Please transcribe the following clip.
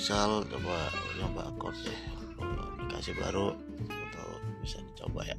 misal coba nyoba akord deh aplikasi baru atau bisa dicoba ya.